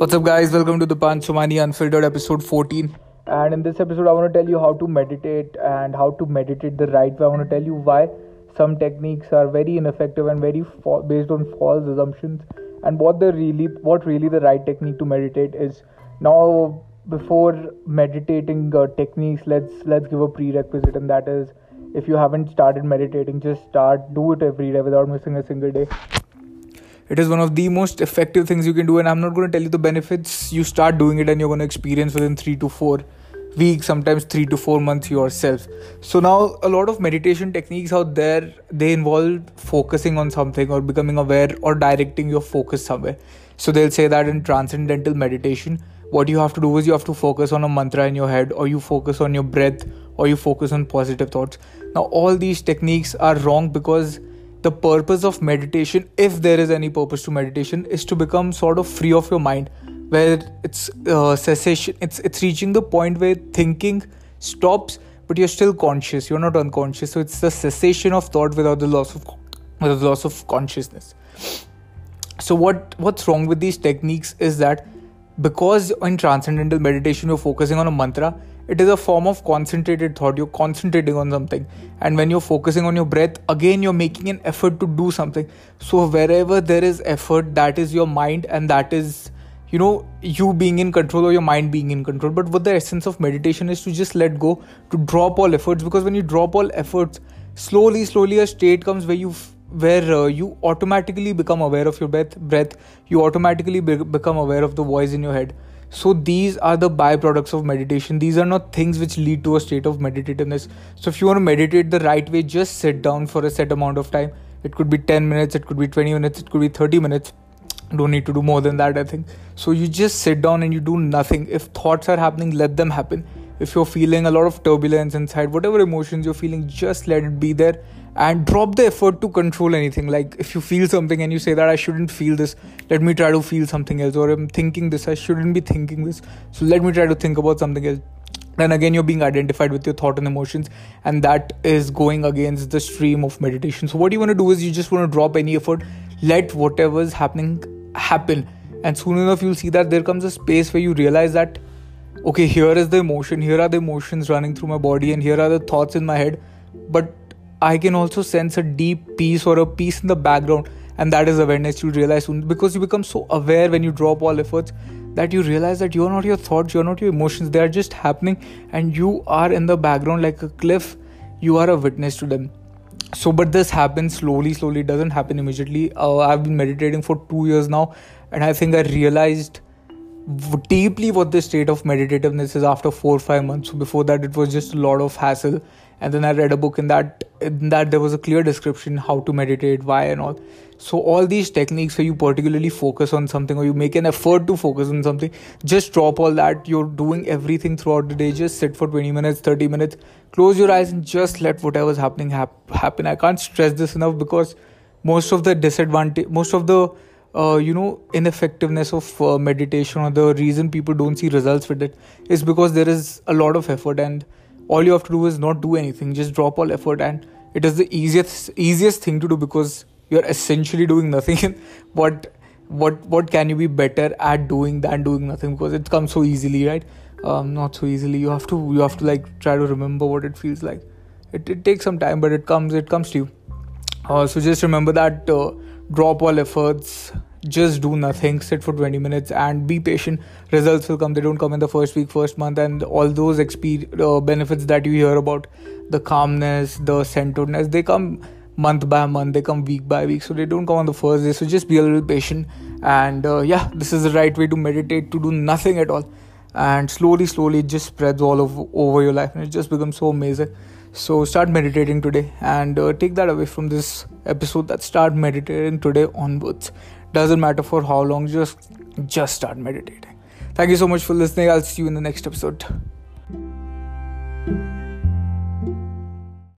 What's up, guys? Welcome to the Panch Somani Unfiltered episode 14. And in this episode, I want to tell you how to meditate and how to meditate the right way. I want to tell you why some techniques are very ineffective and very fa- based on false assumptions, and what the really, what really the right technique to meditate is. Now, before meditating uh, techniques, let's let's give a prerequisite, and that is, if you haven't started meditating, just start. Do it every day without missing a single day it is one of the most effective things you can do and i'm not going to tell you the benefits. You start doing it and you're going to experience within 3 to 4 weeks sometimes 3 to 4 months yourself. So now a lot of meditation techniques out there they involve focusing on something or becoming aware or directing your focus somewhere. So they'll say that in transcendental meditation what you have to do is you have to focus on a mantra in your head or you focus on your breath or you focus on positive thoughts. Now all these techniques are wrong because the purpose of meditation if there is any purpose to meditation is to become sort of free of your mind where it's uh, cessation it's it's reaching the point where thinking stops but you're still conscious you're not unconscious. So it's the cessation of thought without the loss of without the loss of consciousness. So what what's wrong with these techniques is that because in transcendental meditation you're focusing on a mantra it is a form of concentrated thought. You're concentrating on something. And when you're focusing on your breath again you're making an effort to do something. So wherever there is effort that is your mind and that is you know you being in control or your mind being in control. But what the essence of meditation is to just let go to drop all efforts. Because when you drop all efforts slowly slowly a state comes where you where uh, you automatically become aware of your breath breath. You automatically be- become aware of the voice in your head so these are the byproducts of meditation. These are not things which lead to a state of meditativeness. So if you want to meditate the right way just sit down for a set amount of time. It could be 10 minutes it could be 20 minutes it could be 30 minutes. Don't need to do more than that i think. So you just sit down and you do nothing. If thoughts are happening let them happen if you're feeling a lot of turbulence inside whatever emotions you're feeling just let it be there and drop the effort to control anything. Like if you feel something and you say that i shouldn't feel this let me try to feel something else. Or i'm thinking this i shouldn't be thinking this. So let me try to think about something else. Then again you're being identified with your thought and emotions and that is going against the stream of meditation. So what you want to do is you just want to drop any effort let whatever is happening happen. And soon enough you'll see that there comes a space where you realize that okay here is the emotion here are the emotions running through my body and here are the thoughts in my head but I can also sense a deep peace or a peace in the background, and that is awareness. You realize soon because you become so aware when you drop all efforts that you realize that you're not your thoughts, you're not your emotions, they are just happening, and you are in the background like a cliff. You are a witness to them. So, but this happens slowly, slowly, it doesn't happen immediately. Uh, I've been meditating for two years now, and I think I realized deeply what the state of meditativeness is after four or five months. So before that, it was just a lot of hassle, and then I read a book in that in that there was a clear description how to meditate, why, and all. So all these techniques where you particularly focus on something or you make an effort to focus on something, just drop all that. You're doing everything throughout the day. Just sit for 20 minutes, 30 minutes, close your eyes, and just let whatever's happening hap- happen. I can't stress this enough because most of the disadvantage, most of the uh, you know ineffectiveness of uh, meditation or the reason people don't see results with it is because there is a lot of effort and all you have to do is not do anything just drop all effort and it is the easiest easiest thing to do because you're essentially doing nothing. What what what can you be better at doing than doing nothing? Because it comes so easily right? Um, not so easily. You have to you have to like try to remember what it feels like. It, it takes some time but it comes it comes to you. Uh, so just remember that uh, drop all efforts just do nothing sit for 20 minutes and be patient. Results will come. They don't come in the first week first month and all those uh, benefits that you hear about the calmness the centeredness they come month by month. They come week by week. So they don't come on the first day. So just be a little patient and uh, yeah this is the right way to meditate to do nothing at all and slowly slowly it just spreads all over, over your life and it just becomes so amazing so start meditating today and uh, take that away from this episode that start meditating today onwards. Doesn't matter for how long, just just start meditating. Thank you so much for listening. I'll see you in the next episode.